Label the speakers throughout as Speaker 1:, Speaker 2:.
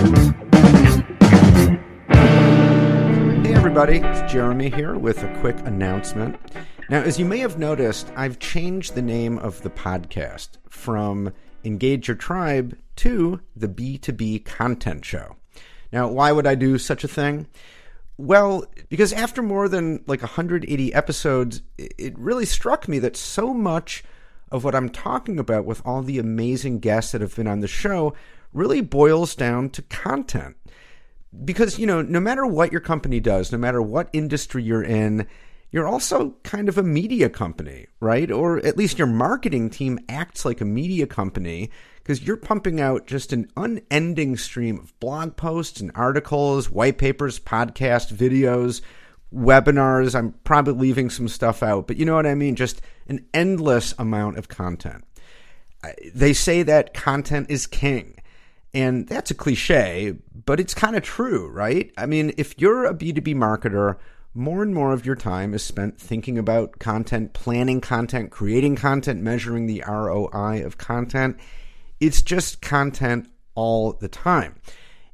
Speaker 1: Hey, everybody, it's Jeremy here with a quick announcement. Now, as you may have noticed, I've changed the name of the podcast from Engage Your Tribe to the B2B Content Show. Now, why would I do such a thing? Well, because after more than like 180 episodes, it really struck me that so much of what I'm talking about with all the amazing guests that have been on the show really boils down to content. Because, you know, no matter what your company does, no matter what industry you're in, you're also kind of a media company, right? Or at least your marketing team acts like a media company because you're pumping out just an unending stream of blog posts and articles, white papers, podcasts, videos, webinars. I'm probably leaving some stuff out, but you know what I mean? Just an endless amount of content. They say that content is king. And that's a cliche, but it's kind of true, right? I mean, if you're a B2B marketer, more and more of your time is spent thinking about content, planning content, creating content, measuring the ROI of content. It's just content all the time.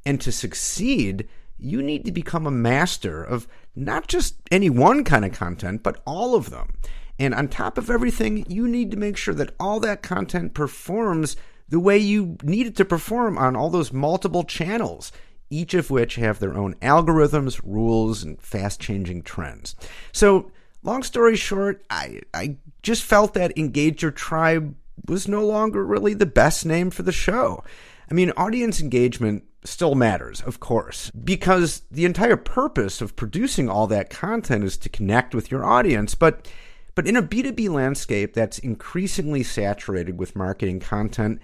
Speaker 1: And to succeed, you need to become a master of not just any one kind of content, but all of them. And on top of everything, you need to make sure that all that content performs the way you need it to perform on all those multiple channels, each of which have their own algorithms, rules, and fast changing trends. So, long story short, I, I just felt that Engage Your Tribe was no longer really the best name for the show. I mean, audience engagement still matters, of course, because the entire purpose of producing all that content is to connect with your audience. But, but in a B2B landscape that's increasingly saturated with marketing content,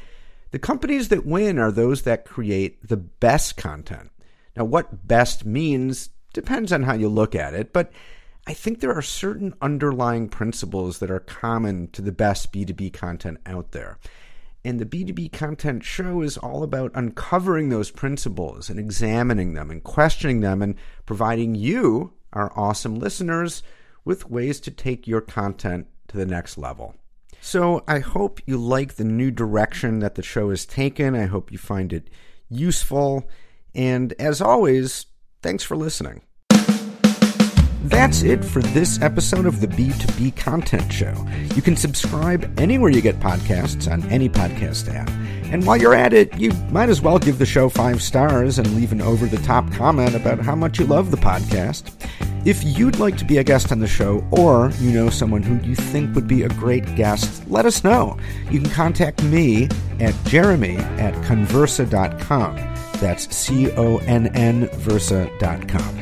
Speaker 1: the companies that win are those that create the best content. Now, what best means depends on how you look at it, but I think there are certain underlying principles that are common to the best B2B content out there. And the B2B content show is all about uncovering those principles and examining them and questioning them and providing you, our awesome listeners, with ways to take your content to the next level. So I hope you like the new direction that the show has taken. I hope you find it useful. And as always, thanks for listening. That's it for this episode of the B2B Content Show. You can subscribe anywhere you get podcasts on any podcast app. And while you're at it, you might as well give the show five stars and leave an over the top comment about how much you love the podcast. If you'd like to be a guest on the show, or you know someone who you think would be a great guest, let us know. You can contact me at jeremy at connversa.com. That's C O N N Versa.com.